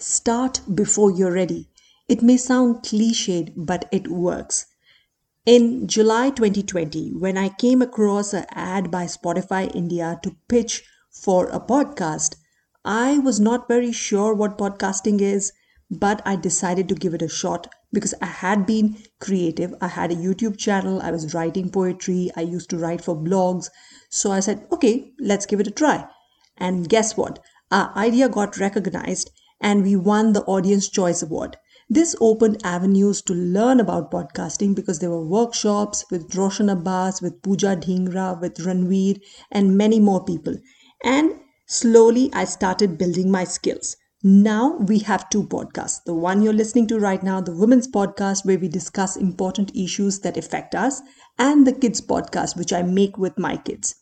Start before you're ready. It may sound cliched, but it works. In July 2020, when I came across an ad by Spotify India to pitch for a podcast, I was not very sure what podcasting is, but I decided to give it a shot because I had been creative. I had a YouTube channel, I was writing poetry, I used to write for blogs. So I said, okay, let's give it a try. And guess what? Our idea got recognized and we won the Audience Choice Award. This opened avenues to learn about podcasting because there were workshops with Roshan Abbas, with Pooja Dhingra, with Ranveer, and many more people. And slowly I started building my skills. Now we have two podcasts. The one you're listening to right now, the Women's Podcast, where we discuss important issues that affect us, and the Kids Podcast, which I make with my kids.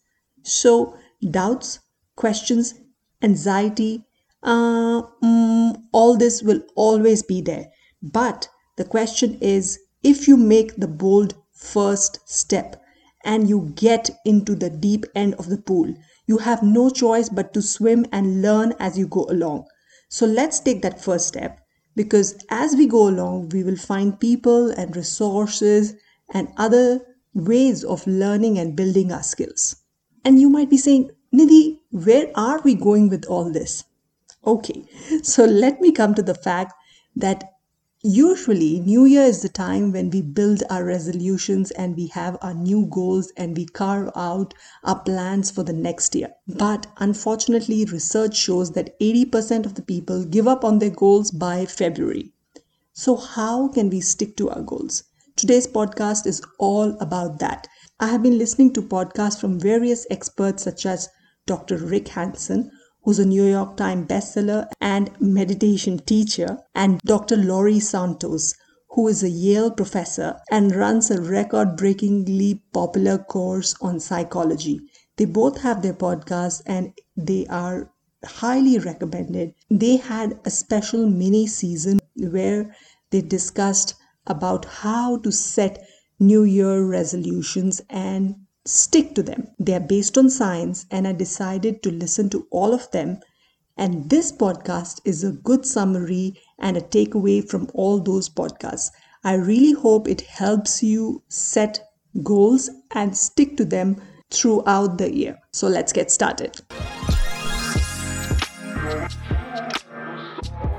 So, doubts, questions, anxiety, uh, mm, all this will always be there. But the question is if you make the bold first step and you get into the deep end of the pool, you have no choice but to swim and learn as you go along. So let's take that first step because as we go along, we will find people and resources and other ways of learning and building our skills. And you might be saying, Nidhi, where are we going with all this? Okay, so let me come to the fact that Usually, New Year is the time when we build our resolutions and we have our new goals and we carve out our plans for the next year. But unfortunately, research shows that 80% of the people give up on their goals by February. So, how can we stick to our goals? Today's podcast is all about that. I have been listening to podcasts from various experts such as Dr. Rick Hanson, who's a New York Times bestseller and meditation teacher, and Dr. Laurie Santos, who is a Yale professor and runs a record breakingly popular course on psychology. They both have their podcasts and they are highly recommended. They had a special mini season where they discussed about how to set New Year resolutions and stick to them. They are based on science, and I decided to listen to all of them. And this podcast is a good summary and a takeaway from all those podcasts. I really hope it helps you set goals and stick to them throughout the year. So let's get started.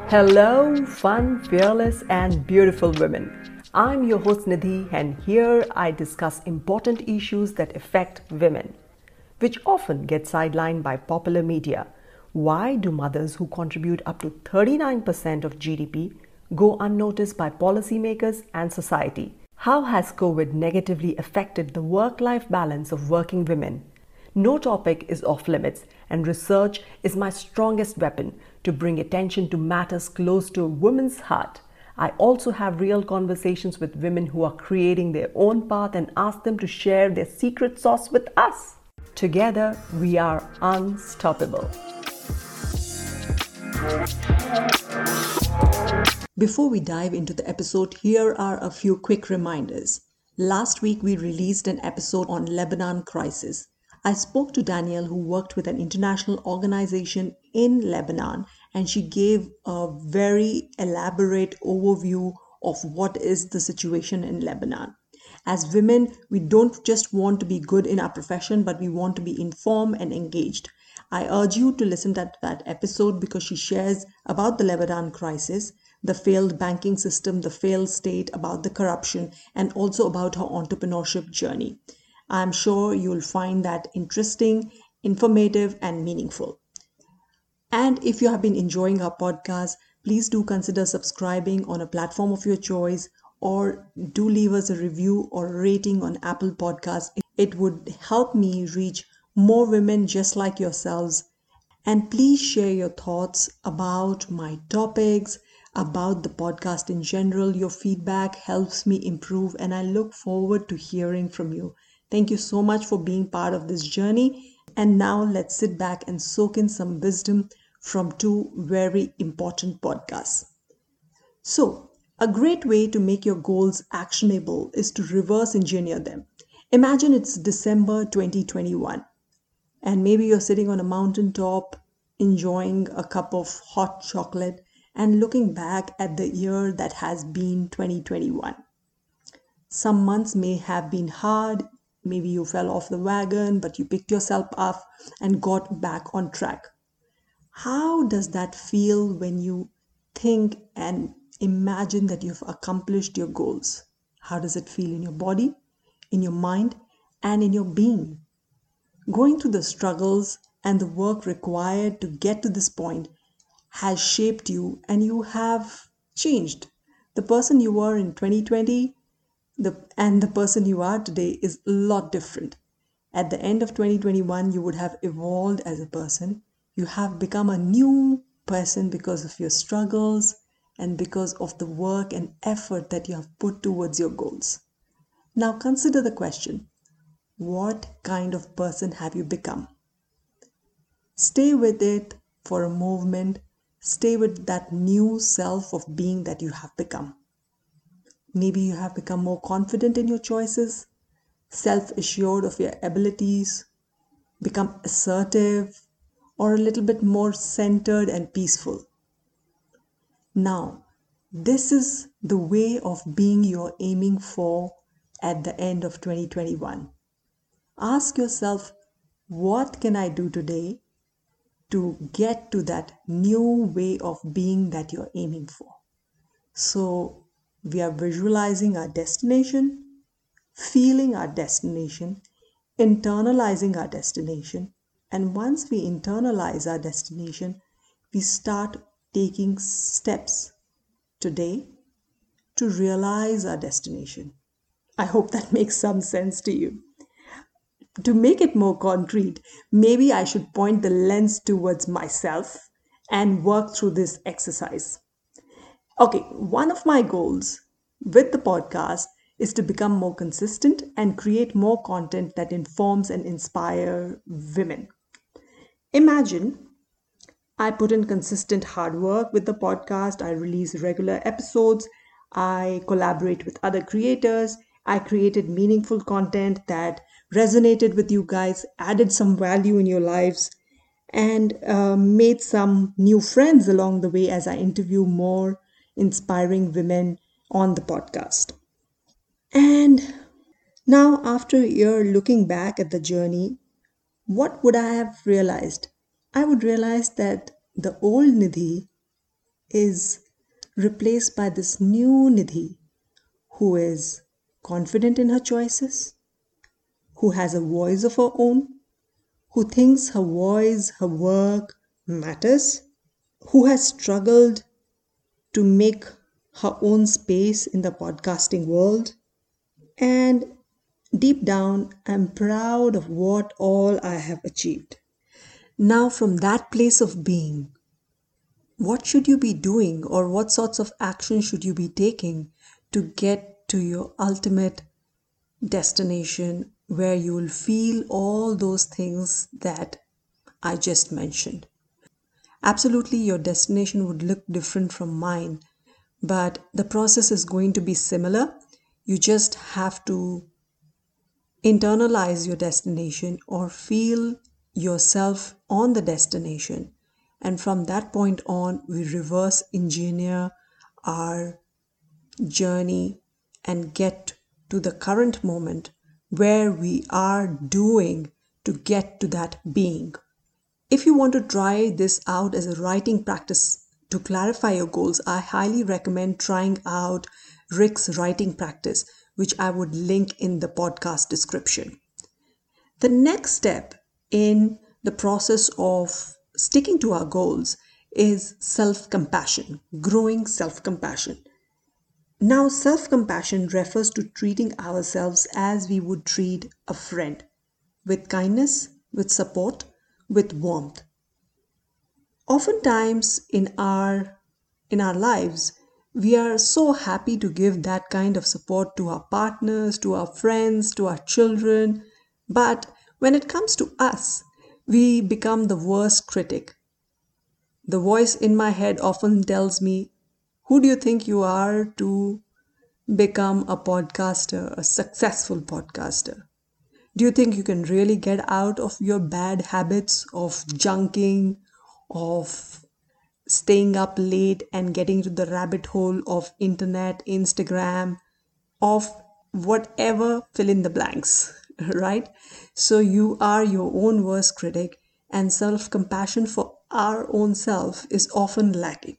Hello, fun, fearless, and beautiful women. I'm your host Nidhi, and here I discuss important issues that affect women, which often get sidelined by popular media. Why do mothers who contribute up to 39% of GDP go unnoticed by policymakers and society? How has COVID negatively affected the work life balance of working women? No topic is off limits, and research is my strongest weapon to bring attention to matters close to a woman's heart. I also have real conversations with women who are creating their own path and ask them to share their secret sauce with us. Together, we are unstoppable. Before we dive into the episode, here are a few quick reminders. Last week, we released an episode on Lebanon crisis. I spoke to Danielle, who worked with an international organization in Lebanon and she gave a very elaborate overview of what is the situation in Lebanon. As women, we don't just want to be good in our profession, but we want to be informed and engaged. I urge you to listen to that episode because she shares about the Lebanon crisis, the failed banking system, the failed state, about the corruption, and also about her entrepreneurship journey. I'm sure you'll find that interesting, informative, and meaningful. And if you have been enjoying our podcast, please do consider subscribing on a platform of your choice or do leave us a review or rating on Apple Podcasts. It would help me reach more women just like yourselves. And please share your thoughts about my topics, about the podcast in general. Your feedback helps me improve, and I look forward to hearing from you. Thank you so much for being part of this journey. And now let's sit back and soak in some wisdom from two very important podcasts. So, a great way to make your goals actionable is to reverse engineer them. Imagine it's December 2021, and maybe you're sitting on a mountaintop enjoying a cup of hot chocolate, and looking back at the year that has been 2021. Some months may have been hard, maybe you fell off the wagon, but you picked yourself up and got back on track. How does that feel when you think and imagine that you've accomplished your goals? How does it feel in your body, in your mind, and in your being? Going through the struggles and the work required to get to this point has shaped you and you have changed. The person you were in 2020 the, and the person you are today is a lot different. At the end of 2021, you would have evolved as a person. You have become a new person because of your struggles and because of the work and effort that you have put towards your goals. Now consider the question what kind of person have you become? Stay with it for a moment. Stay with that new self of being that you have become. Maybe you have become more confident in your choices, self assured of your abilities, become assertive, or a little bit more centered and peaceful. Now, this is the way of being you're aiming for at the end of 2021. Ask yourself, what can I do today to get to that new way of being that you're aiming for. So we are visualizing our destination, feeling our destination, internalizing our destination. And once we internalize our destination, we start taking steps today to realize our destination. I hope that makes some sense to you to make it more concrete, maybe I should point the lens towards myself and work through this exercise. Okay, one of my goals with the podcast is to become more consistent and create more content that informs and inspire women. Imagine I put in consistent hard work with the podcast, I release regular episodes, I collaborate with other creators, I created meaningful content that resonated with you guys, added some value in your lives, and uh, made some new friends along the way as I interview more inspiring women on the podcast. And now, after a year looking back at the journey, what would I have realized? I would realize that the old Nidhi is replaced by this new Nidhi who is confident in her choices, who has a voice of her own, who thinks her voice, her work matters, who has struggled to make her own space in the podcasting world. And deep down, I'm proud of what all I have achieved. Now, from that place of being, what should you be doing or what sorts of action should you be taking to get to your ultimate destination where you will feel all those things that I just mentioned. Absolutely, your destination would look different from mine, but the process is going to be similar. You just have to internalize your destination or feel yourself on the destination. And from that point on, we reverse engineer our journey and get to the current moment where we are doing to get to that being. If you want to try this out as a writing practice to clarify your goals, I highly recommend trying out Rick's writing practice, which I would link in the podcast description. The next step in the process of sticking to our goals is self compassion, growing self compassion. Now, self compassion refers to treating ourselves as we would treat a friend with kindness, with support, with warmth. Oftentimes in our in our lives, we are so happy to give that kind of support to our partners, to our friends, to our children, but when it comes to us, we become the worst critic. The voice in my head often tells me, who do you think you are to become a podcaster, a successful podcaster? Do you think you can really get out of your bad habits of junking, of staying up late and getting to the rabbit hole of internet, Instagram, of whatever fill in the blanks, right? So you are your own worst critic, and self compassion for our own self is often lacking.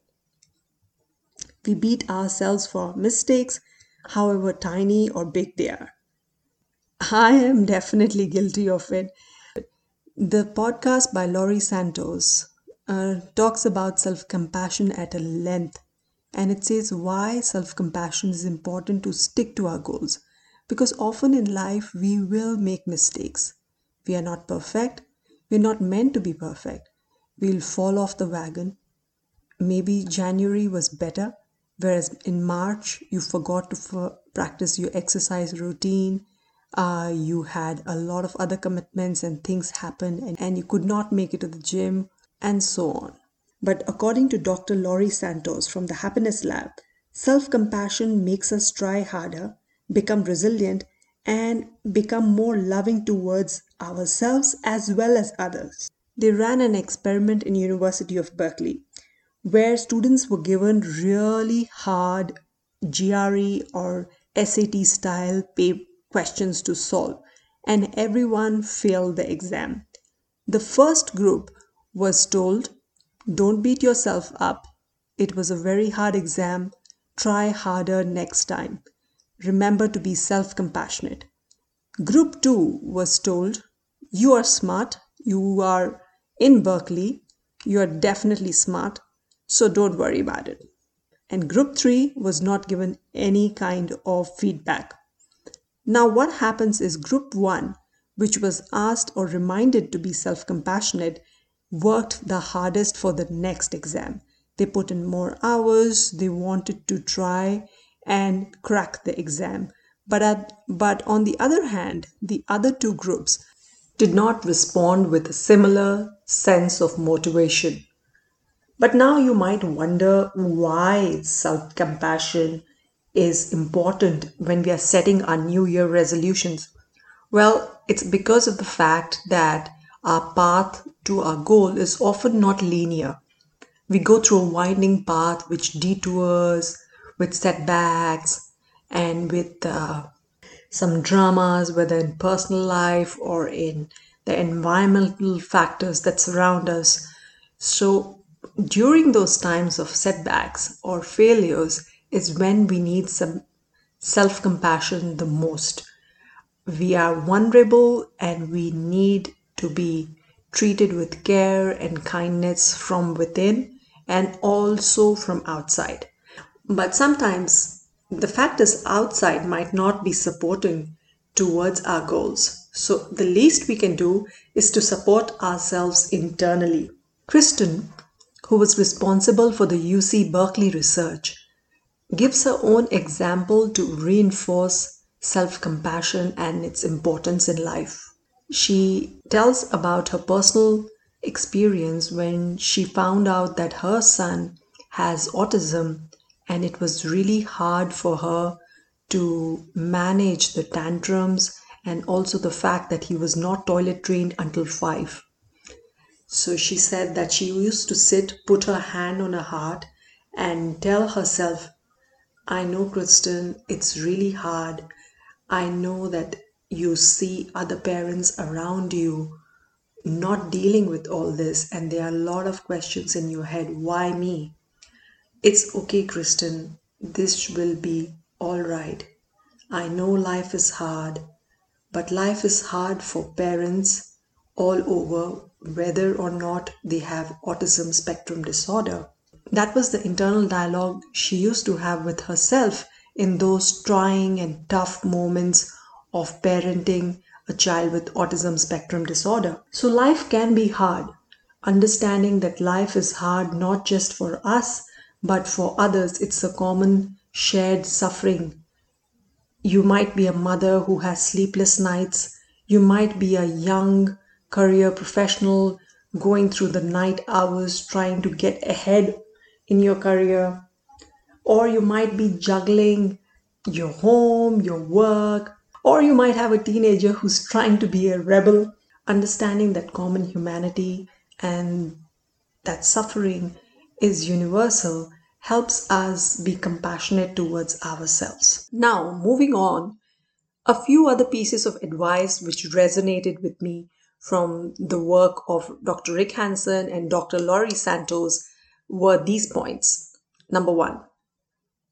We beat ourselves for mistakes, however tiny or big they are. I am definitely guilty of it. The podcast by Laurie Santos uh, talks about self compassion at a length and it says why self compassion is important to stick to our goals. Because often in life we will make mistakes. We are not perfect, we're not meant to be perfect. We'll fall off the wagon. Maybe January was better, whereas in March you forgot to f- practice your exercise routine. Uh, you had a lot of other commitments and things happened, and, and you could not make it to the gym, and so on. But according to Dr. Laurie Santos from the Happiness Lab, self compassion makes us try harder, become resilient, and become more loving towards ourselves as well as others. They ran an experiment in University of Berkeley where students were given really hard GRE or SAT style questions to solve and everyone failed the exam. The first group was told don't beat yourself up. It was a very hard exam. Try harder next time. Remember to be self compassionate. Group 2 was told, You are smart. You are in Berkeley. You are definitely smart. So don't worry about it. And group 3 was not given any kind of feedback. Now, what happens is group 1, which was asked or reminded to be self compassionate, worked the hardest for the next exam. They put in more hours, they wanted to try and crack the exam. But, at, but on the other hand, the other two groups did not respond with a similar sense of motivation. But now you might wonder why self compassion is important when we are setting our New Year resolutions. Well, it's because of the fact that our path to our goal is often not linear. We go through a winding path which detours, with setbacks, and with uh, some dramas, whether in personal life or in the environmental factors that surround us. So, during those times of setbacks or failures, is when we need some self compassion the most. We are vulnerable and we need to be treated with care and kindness from within and also from outside. But sometimes the factors outside might not be supporting towards our goals. So the least we can do is to support ourselves internally. Kristin, who was responsible for the UC Berkeley research, gives her own example to reinforce self compassion and its importance in life. She tells about her personal experience when she found out that her son has autism and it was really hard for her to manage the tantrums and also the fact that he was not toilet trained until 5 so she said that she used to sit put her hand on her heart and tell herself i know kristin it's really hard. I know that you see other parents around you not dealing with all this and there are a lot of questions in your head. Why me? It's okay kristin. This will be all right. I know life is hard but life is hard for parents all over whether or not they have autism spectrum disorder that was the internal dialogue she used to have with herself in those trying and tough moments of parenting a child with autism spectrum disorder. So life can be hard. Understanding that life is hard not just for us, but for others, it's a common shared suffering. You might be a mother who has sleepless nights. You might be a young career professional going through the night hours trying to get ahead in your career. Or you might be juggling your home, your work, or you might have a teenager who's trying to be a rebel, understanding that common humanity and that suffering is universal helps us be compassionate towards ourselves. Now, moving on, a few other pieces of advice which resonated with me from the work of Dr. Rick Hanson and Dr. Laurie Santos were these points. Number one,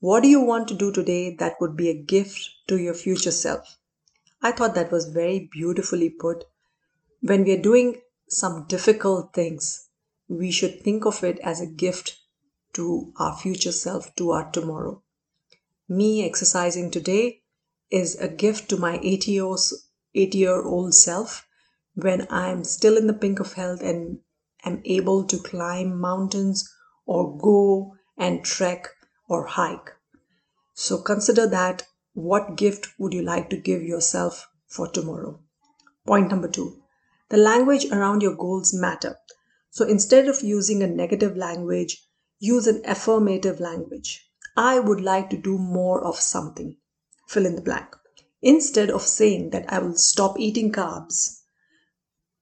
what do you want to do today that would be a gift to your future self? I thought that was very beautifully put. When we are doing some difficult things, we should think of it as a gift to our future self, to our tomorrow. Me exercising today is a gift to my 80 year old self when I'm still in the pink of health and am able to climb mountains or go and trek or hike. So consider that what gift would you like to give yourself for tomorrow? Point number two the language around your goals matter. So instead of using a negative language, use an affirmative language. I would like to do more of something. Fill in the blank. Instead of saying that I will stop eating carbs,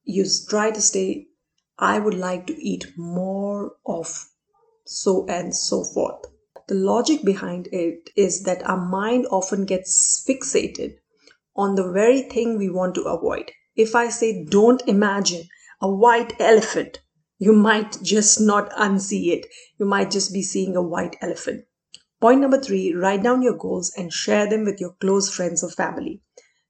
you try to say, I would like to eat more of so and so forth. The logic behind it is that our mind often gets fixated on the very thing we want to avoid. If I say, don't imagine a white elephant, you might just not unsee it. You might just be seeing a white elephant. Point number three write down your goals and share them with your close friends or family.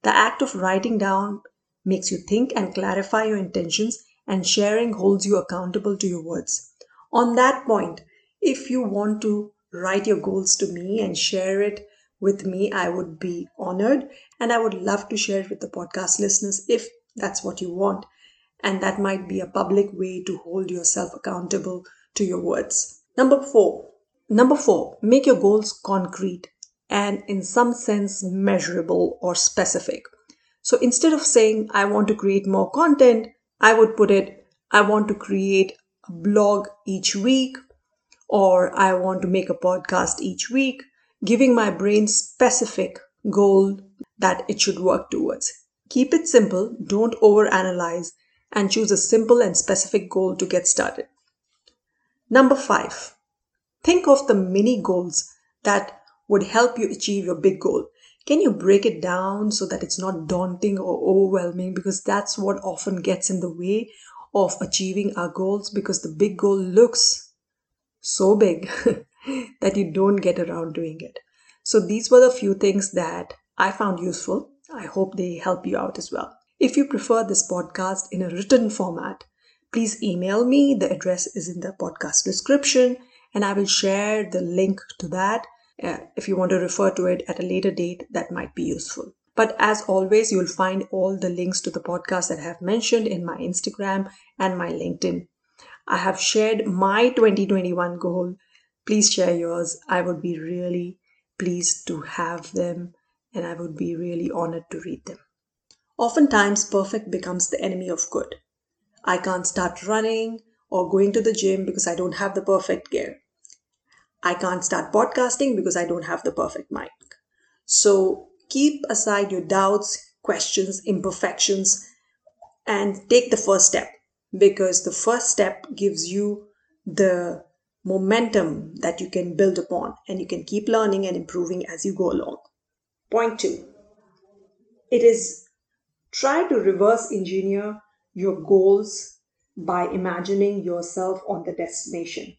The act of writing down makes you think and clarify your intentions, and sharing holds you accountable to your words. On that point, if you want to write your goals to me and share it with me, I would be honored and I would love to share it with the podcast listeners if that's what you want. And that might be a public way to hold yourself accountable to your words. Number four. Number four, make your goals concrete and in some sense measurable or specific. So instead of saying, I want to create more content, I would put it, I want to create blog each week, or I want to make a podcast each week, giving my brain specific goal that it should work towards. Keep it simple, don't overanalyze, and choose a simple and specific goal to get started. Number five, think of the mini goals that would help you achieve your big goal. Can you break it down so that it's not daunting or overwhelming? Because that's what often gets in the way of achieving our goals because the big goal looks so big that you don't get around doing it. So these were the few things that I found useful. I hope they help you out as well. If you prefer this podcast in a written format, please email me. The address is in the podcast description, and I will share the link to that. Uh, if you want to refer to it at a later date, that might be useful. But as always, you'll find all the links to the podcast that I have mentioned in my Instagram and my LinkedIn. I have shared my 2021 goal. Please share yours. I would be really pleased to have them and I would be really honored to read them. Oftentimes, perfect becomes the enemy of good. I can't start running or going to the gym because I don't have the perfect gear. I can't start podcasting because I don't have the perfect mic. So keep aside your doubts, questions, imperfections, and take the first step because the first step gives you the momentum that you can build upon and you can keep learning and improving as you go along. Point two it is try to reverse engineer your goals by imagining yourself on the destination.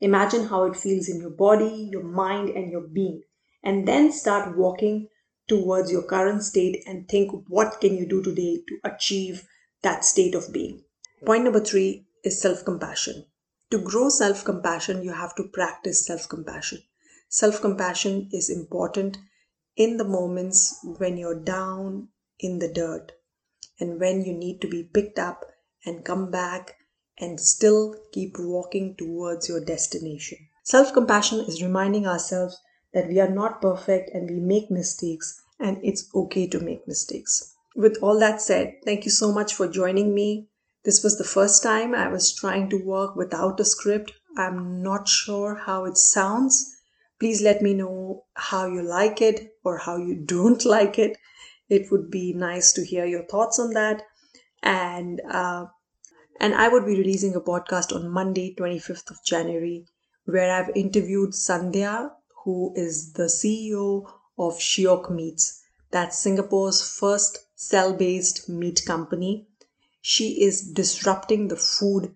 Imagine how it feels in your body, your mind, and your being, and then start walking towards your current state and think what can you do today to achieve that state of being. Point number three is self compassion. To grow self compassion, you have to practice self compassion. Self compassion is important in the moments when you're down in the dirt and when you need to be picked up and come back and still keep walking towards your destination. Self compassion is reminding ourselves that we are not perfect and we make mistakes and it's okay to make mistakes. With all that said, thank you so much for joining me. This was the first time I was trying to work without a script. I'm not sure how it sounds. Please let me know how you like it or how you don't like it. It would be nice to hear your thoughts on that. And uh, And I would be releasing a podcast on Monday, 25th of January, where I've interviewed Sandhya, who is the CEO of Shiok Meats. That's Singapore's first cell based meat company. She is disrupting the food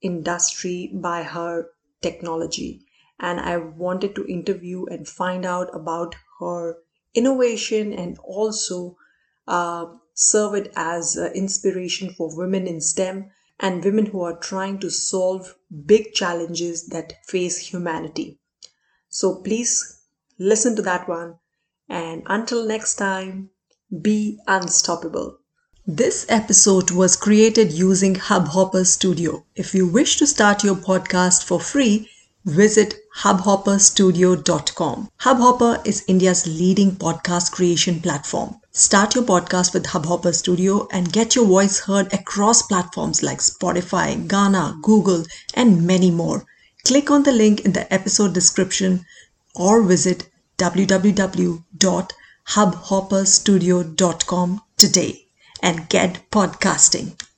industry by her technology. And I wanted to interview and find out about her innovation and also uh, serve it as uh, inspiration for women in STEM and women who are trying to solve big challenges that face humanity. So please listen to that one. And until next time, be unstoppable. This episode was created using Hubhopper Studio. If you wish to start your podcast for free, visit hubhopperstudio.com. Hubhopper is India's leading podcast creation platform. Start your podcast with Hubhopper Studio and get your voice heard across platforms like Spotify, Gaana, Google, and many more. Click on the link in the episode description or visit www.hubhopperstudio.com today and get podcasting.